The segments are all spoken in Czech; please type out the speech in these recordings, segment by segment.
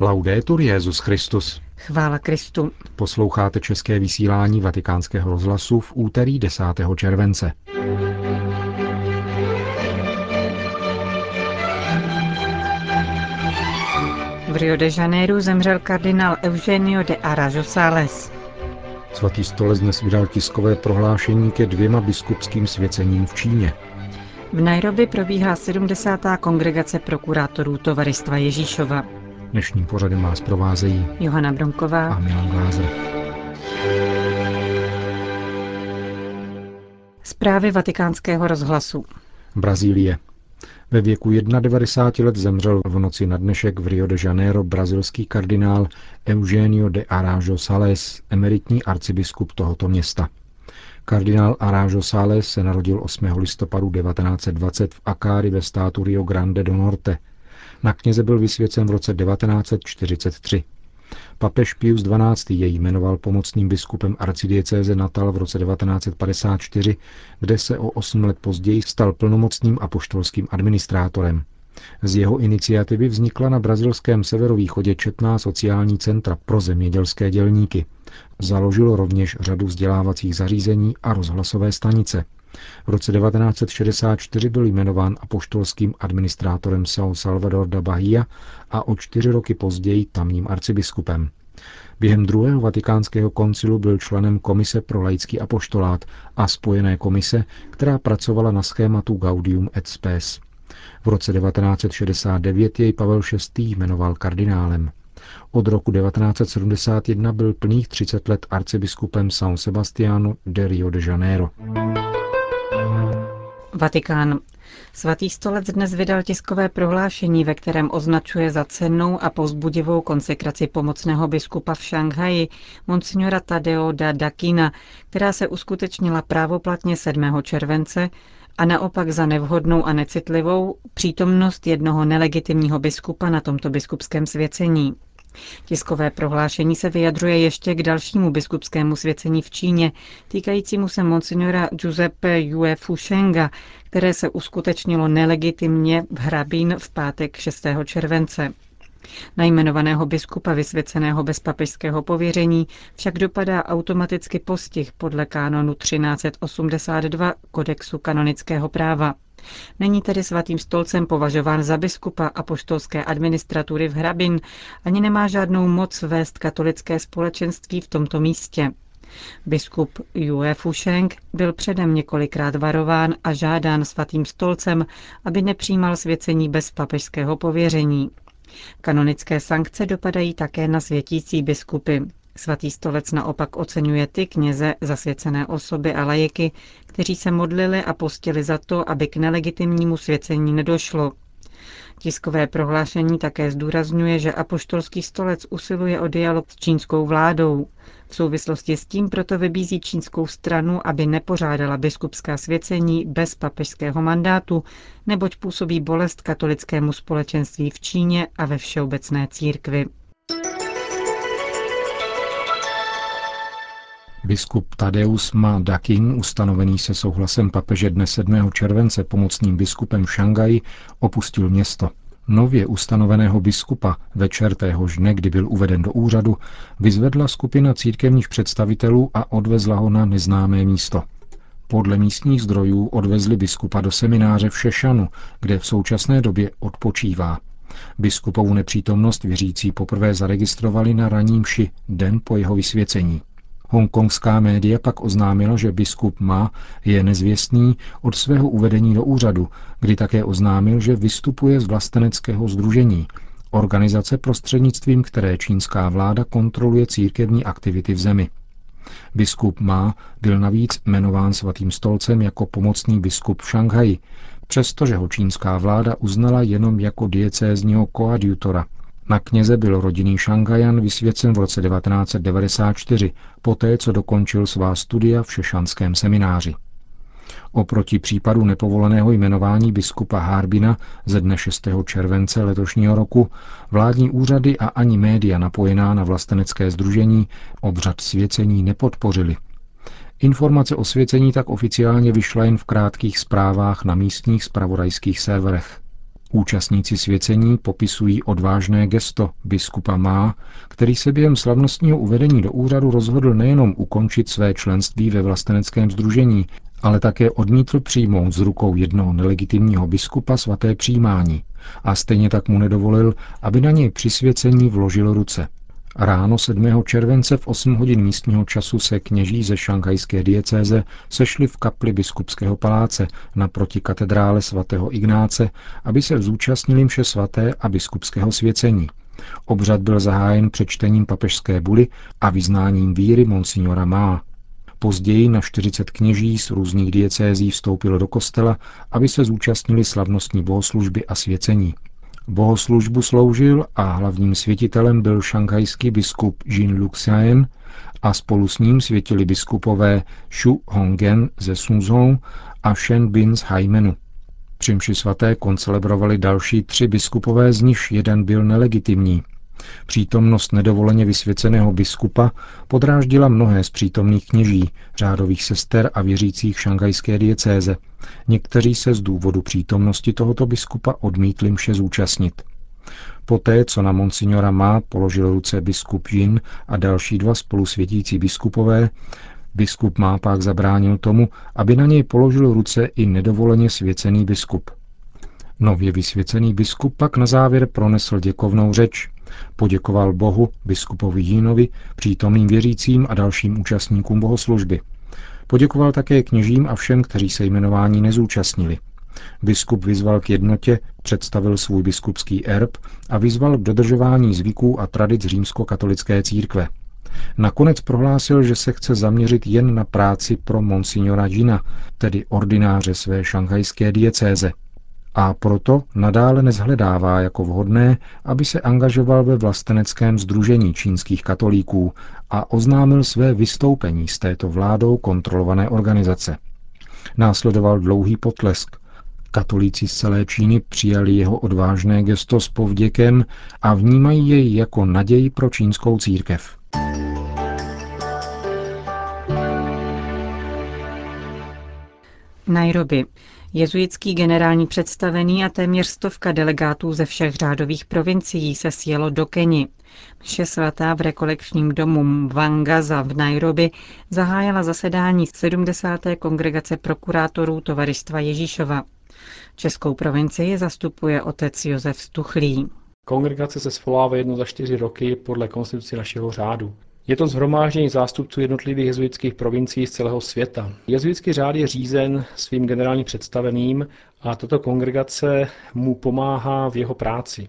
Laudetur Jezus Christus. Chvála Kristu. Posloucháte české vysílání Vatikánského rozhlasu v úterý 10. července. V Rio de Janeiro zemřel kardinál Eugenio de Arajo Sales. Svatý stolec dnes vydal tiskové prohlášení ke dvěma biskupským svěcením v Číně. V Nairobi probíhá 70. kongregace prokurátorů Tovaristva Ježíšova. Dnešním pořadem vás provázejí Johana Bronková a Milan Glázer. Zprávy vatikánského rozhlasu. Brazílie. Ve věku 91 let zemřel v noci na dnešek v Rio de Janeiro brazilský kardinál Eugenio de Arajo Sales, emeritní arcibiskup tohoto města. Kardinál Arajo Sales se narodil 8. listopadu 1920 v Akári ve státu Rio Grande do Norte. Na kněze byl vysvěcen v roce 1943. Papež Pius XII. jej jmenoval pomocným biskupem arcidiecéze Natal v roce 1954, kde se o osm let později stal plnomocným apoštolským administrátorem. Z jeho iniciativy vznikla na brazilském severovýchodě četná sociální centra pro zemědělské dělníky. Založil rovněž řadu vzdělávacích zařízení a rozhlasové stanice. V roce 1964 byl jmenován apoštolským administrátorem São Salvador da Bahia a o čtyři roky později tamním arcibiskupem. Během druhého vatikánského koncilu byl členem Komise pro laický apoštolát a spojené komise, která pracovala na schématu Gaudium et Spes. V roce 1969 jej Pavel VI. jmenoval kardinálem. Od roku 1971 byl plných 30 let arcibiskupem São Sebastiano de Rio de Janeiro. Vatikán. Svatý stolec dnes vydal tiskové prohlášení, ve kterém označuje za cennou a povzbudivou konsekraci pomocného biskupa v Šanghaji, monsignora Tadeo da Dakina, která se uskutečnila právoplatně 7. července a naopak za nevhodnou a necitlivou přítomnost jednoho nelegitimního biskupa na tomto biskupském svěcení. Tiskové prohlášení se vyjadřuje ještě k dalšímu biskupskému svěcení v Číně, týkajícímu se monsignora Giuseppe Yue Fushenga, které se uskutečnilo nelegitimně v Hrabín v pátek 6. července. Na jmenovaného biskupa vysvěceného bez papežského pověření však dopadá automaticky postih podle kánonu 1382 kodexu kanonického práva. Není tedy svatým stolcem považován za biskupa apoštolské administratury v Hrabin, ani nemá žádnou moc vést katolické společenství v tomto místě. Biskup Yue Fusheng byl předem několikrát varován a žádán svatým stolcem, aby nepřijímal svěcení bez papežského pověření. Kanonické sankce dopadají také na světící biskupy. Svatý stolec naopak oceňuje ty kněze, zasvěcené osoby a lajeky, kteří se modlili a postili za to, aby k nelegitimnímu svěcení nedošlo. Tiskové prohlášení také zdůrazňuje, že apoštolský stolec usiluje o dialog s čínskou vládou. V souvislosti s tím proto vybízí čínskou stranu, aby nepořádala biskupská svěcení bez papežského mandátu, neboť působí bolest katolickému společenství v Číně a ve všeobecné církvi. Biskup Tadeus Ma Dakin, ustanovený se souhlasem papeže dne 7. července pomocným biskupem v Šangaji, opustil město. Nově ustanoveného biskupa večer téhož dne, kdy byl uveden do úřadu, vyzvedla skupina církevních představitelů a odvezla ho na neznámé místo. Podle místních zdrojů odvezli biskupa do semináře v Šešanu, kde v současné době odpočívá. Biskupovu nepřítomnost věřící poprvé zaregistrovali na raním mši, den po jeho vysvěcení. Hongkongská média pak oznámila, že biskup Ma je nezvěstný od svého uvedení do úřadu, kdy také oznámil, že vystupuje z vlasteneckého združení, organizace prostřednictvím které čínská vláda kontroluje církevní aktivity v zemi. Biskup Ma byl navíc jmenován svatým stolcem jako pomocný biskup v Šanghaji, přestože ho čínská vláda uznala jenom jako diecézního koadjutora – na kněze byl rodinný Šangajan vysvěcen v roce 1994, poté co dokončil svá studia v Šešanském semináři. Oproti případu nepovoleného jmenování biskupa Harbina ze dne 6. července letošního roku vládní úřady a ani média napojená na vlastenecké združení obřad svěcení nepodpořili. Informace o svěcení tak oficiálně vyšla jen v krátkých zprávách na místních spravodajských serverech. Účastníci svěcení popisují odvážné gesto biskupa Má, který se během slavnostního uvedení do úřadu rozhodl nejenom ukončit své členství ve vlasteneckém združení, ale také odmítl přijmout z rukou jednoho nelegitimního biskupa svaté přijímání a stejně tak mu nedovolil, aby na něj při svěcení vložil ruce. Ráno 7. července v 8 hodin místního času se kněží ze šanghajské diecéze sešli v kapli biskupského paláce naproti katedrále svatého Ignáce, aby se zúčastnili mše svaté a biskupského svěcení. Obřad byl zahájen přečtením papežské buly a vyznáním víry monsignora Má. Později na 40 kněží z různých diecézí vstoupilo do kostela, aby se zúčastnili slavnostní bohoslužby a svěcení. Bohoslužbu sloužil a hlavním světitelem byl šanghajský biskup Jin Luxian a spolu s ním světili biskupové Shu Hongen ze Suzhou a Shen Bin z Haimenu. Při mši svaté koncelebrovali další tři biskupové, z nich jeden byl nelegitimní, Přítomnost nedovoleně vysvěceného biskupa podráždila mnohé z přítomných kněží, řádových sester a věřících šangajské diecéze. Někteří se z důvodu přítomnosti tohoto biskupa odmítli mše zúčastnit. Poté, co na monsignora má položil ruce biskup Jin a další dva spolusvětící biskupové, biskup má pak zabránil tomu, aby na něj položil ruce i nedovoleně svěcený biskup. Nově vysvěcený biskup pak na závěr pronesl děkovnou řeč, Poděkoval Bohu, biskupovi Jínovi, přítomným věřícím a dalším účastníkům bohoslužby. Poděkoval také kněžím a všem, kteří se jmenování nezúčastnili. Biskup vyzval k jednotě, představil svůj biskupský erb a vyzval k dodržování zvyků a tradic římskokatolické církve. Nakonec prohlásil, že se chce zaměřit jen na práci pro monsignora Gina, tedy ordináře své šanghajské diecéze – a proto nadále nezhledává jako vhodné, aby se angažoval ve vlasteneckém združení čínských katolíků a oznámil své vystoupení z této vládou kontrolované organizace. Následoval dlouhý potlesk. Katolíci z celé Číny přijali jeho odvážné gesto s povděkem a vnímají jej jako naději pro čínskou církev. Nairobi. Jezuitský generální představený a téměř stovka delegátů ze všech řádových provincií se sjelo do Keni. Mše svatá v rekolekčním domu Mvangaza v Nairobi zahájila zasedání 70. kongregace prokurátorů Tovaristva Ježíšova. Českou provincii zastupuje otec Josef Stuchlý. Kongregace se svolává jedno za čtyři roky podle konstituce našeho řádu. Je to zhromáždění zástupců jednotlivých jezuitských provincií z celého světa. Jezuitský řád je řízen svým generálním představeným a tato kongregace mu pomáhá v jeho práci.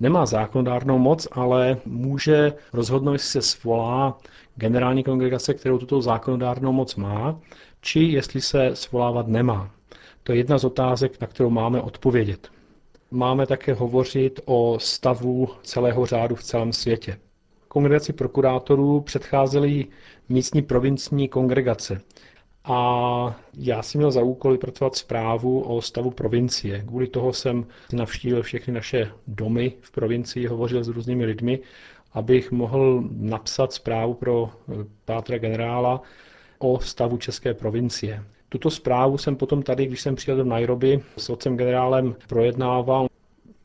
Nemá zákonodárnou moc, ale může rozhodnout, jestli se svolá generální kongregace, kterou tuto zákonodárnou moc má, či jestli se svolávat nemá. To je jedna z otázek, na kterou máme odpovědět. Máme také hovořit o stavu celého řádu v celém světě kongregaci prokurátorů předcházely místní provincní kongregace. A já jsem měl za úkol vypracovat zprávu o stavu provincie. Kvůli toho jsem navštívil všechny naše domy v provincii, hovořil s různými lidmi, abych mohl napsat zprávu pro eh, pátra generála o stavu České provincie. Tuto zprávu jsem potom tady, když jsem přijel do Nairobi, s otcem generálem projednával.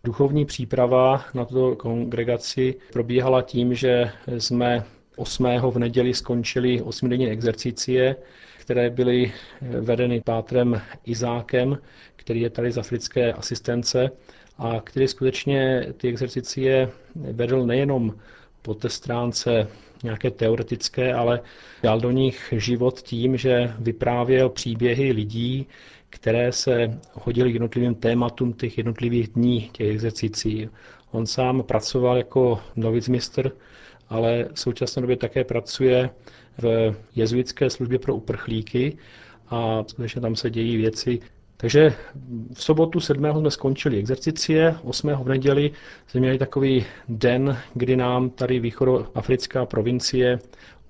Duchovní příprava na tuto kongregaci probíhala tím, že jsme 8. v neděli skončili osmidenní exercicie, které byly vedeny pátrem Izákem, který je tady z africké asistence a který skutečně ty exercicie vedl nejenom po té stránce nějaké teoretické, ale dal do nich život tím, že vyprávěl příběhy lidí, které se hodily k jednotlivým tématům těch jednotlivých dní, těch exercicí. On sám pracoval jako novicmistr, ale v současné době také pracuje v jezuitské službě pro uprchlíky a skutečně tam se dějí věci. Takže v sobotu 7. jsme skončili exercicie, 8. v neděli jsme měli takový den, kdy nám tady východoafrická provincie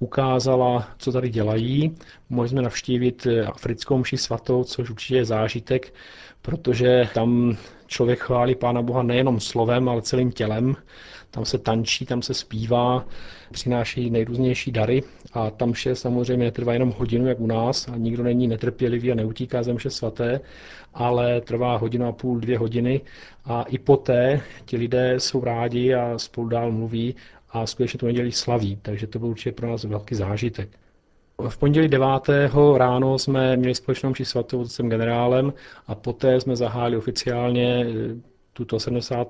ukázala, co tady dělají. Mohli jsme navštívit africkou mši svatou, což určitě je zážitek, protože tam člověk chválí Pána Boha nejenom slovem, ale celým tělem. Tam se tančí, tam se zpívá, přináší nejrůznější dary a tam vše samozřejmě netrvá jenom hodinu, jak u nás, a nikdo není netrpělivý a neutíká ze mše svaté, ale trvá hodinu a půl, dvě hodiny a i poté ti lidé jsou rádi a spolu dál mluví a skutečně tu nedělí slaví, takže to byl určitě pro nás velký zážitek. V pondělí 9. ráno jsme měli společnou mši svatou otcem generálem a poté jsme zahájili oficiálně eh, tuto 70.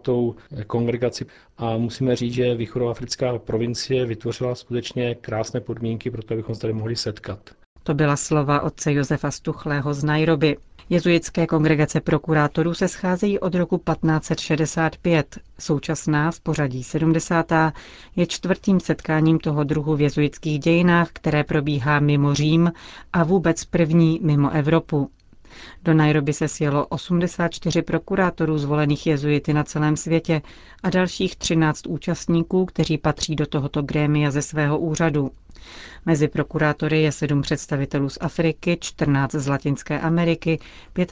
kongregaci a musíme říct, že východoafrická provincie vytvořila skutečně krásné podmínky pro to, abychom se tady mohli setkat. To byla slova otce Josefa Stuchlého z Nairobi. Jezuitské kongregace prokurátorů se scházejí od roku 1565. Současná v pořadí 70. je čtvrtým setkáním toho druhu v jezuitských dějinách, které probíhá mimo Řím a vůbec první mimo Evropu. Do Nairobi se sjelo 84 prokurátorů zvolených jezuity na celém světě a dalších 13 účastníků, kteří patří do tohoto grémia ze svého úřadu. Mezi prokurátory je sedm představitelů z Afriky, 14 z Latinské Ameriky,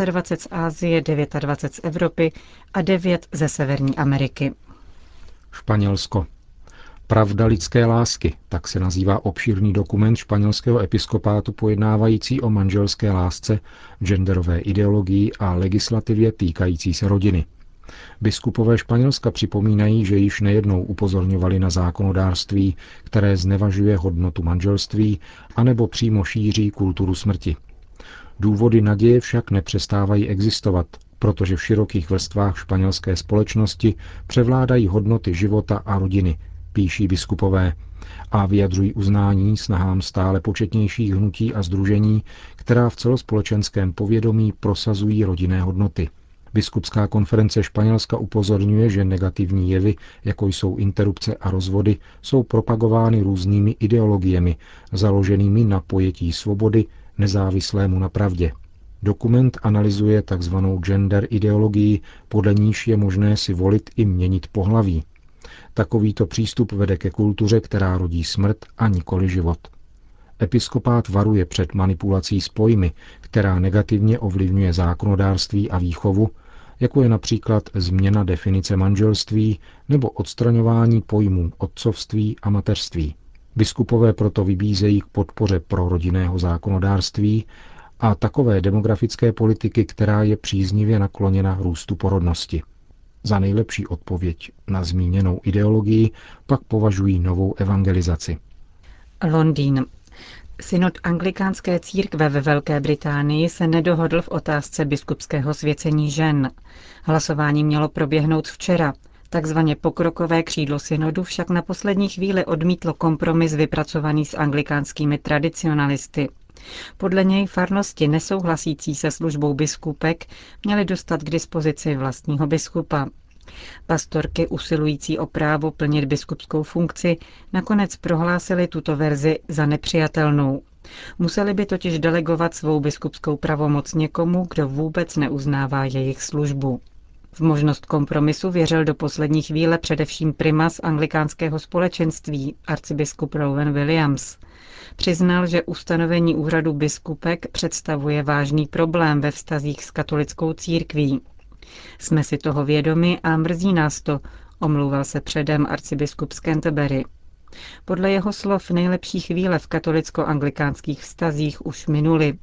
25 z Ázie, 29 z Evropy a 9 ze Severní Ameriky. Španělsko. Pravda lidské lásky, tak se nazývá obšírný dokument španělského episkopátu pojednávající o manželské lásce, genderové ideologii a legislativě týkající se rodiny. Biskupové Španělska připomínají, že již nejednou upozorňovali na zákonodárství, které znevažuje hodnotu manželství anebo přímo šíří kulturu smrti. Důvody naděje však nepřestávají existovat, protože v širokých vrstvách španělské společnosti převládají hodnoty života a rodiny, píší biskupové, a vyjadřují uznání snahám stále početnějších hnutí a združení, která v celospolečenském povědomí prosazují rodinné hodnoty – Biskupská konference Španělska upozorňuje, že negativní jevy, jako jsou interrupce a rozvody, jsou propagovány různými ideologiemi, založenými na pojetí svobody, nezávislému na pravdě. Dokument analyzuje tzv. gender ideologii, podle níž je možné si volit i měnit pohlaví. Takovýto přístup vede ke kultuře, která rodí smrt a nikoli život. Episkopát varuje před manipulací s pojmy, která negativně ovlivňuje zákonodárství a výchovu jako je například změna definice manželství nebo odstraňování pojmů otcovství a mateřství. Biskupové proto vybízejí k podpoře pro rodinného zákonodárství a takové demografické politiky, která je příznivě nakloněna růstu porodnosti. Za nejlepší odpověď na zmíněnou ideologii pak považují novou evangelizaci. Londýn. Synod anglikánské církve ve Velké Británii se nedohodl v otázce biskupského svěcení žen. Hlasování mělo proběhnout včera. Takzvaně pokrokové křídlo synodu však na poslední chvíli odmítlo kompromis vypracovaný s anglikánskými tradicionalisty. Podle něj farnosti nesouhlasící se službou biskupek měly dostat k dispozici vlastního biskupa. Pastorky usilující o právo plnit biskupskou funkci nakonec prohlásily tuto verzi za nepřijatelnou. Museli by totiž delegovat svou biskupskou pravomoc někomu, kdo vůbec neuznává jejich službu. V možnost kompromisu věřil do poslední chvíle především primas anglikánského společenství, arcibiskup Rowan Williams. Přiznal, že ustanovení úřadu biskupek představuje vážný problém ve vztazích s katolickou církví. Jsme si toho vědomi a mrzí nás to, omlouval se předem arcibiskup z Canterbury. Podle jeho slov nejlepší chvíle v katolicko-anglikánských vztazích už minuly.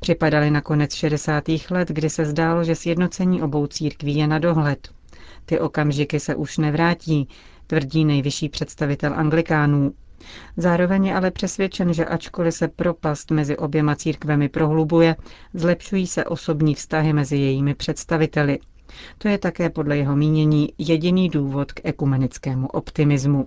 Připadaly na konec 60. let, kdy se zdálo, že sjednocení obou církví je na dohled. Ty okamžiky se už nevrátí, tvrdí nejvyšší představitel anglikánů. Zároveň je ale přesvědčen, že ačkoliv se propast mezi oběma církvemi prohlubuje, zlepšují se osobní vztahy mezi jejími představiteli. To je také podle jeho mínění jediný důvod k ekumenickému optimismu.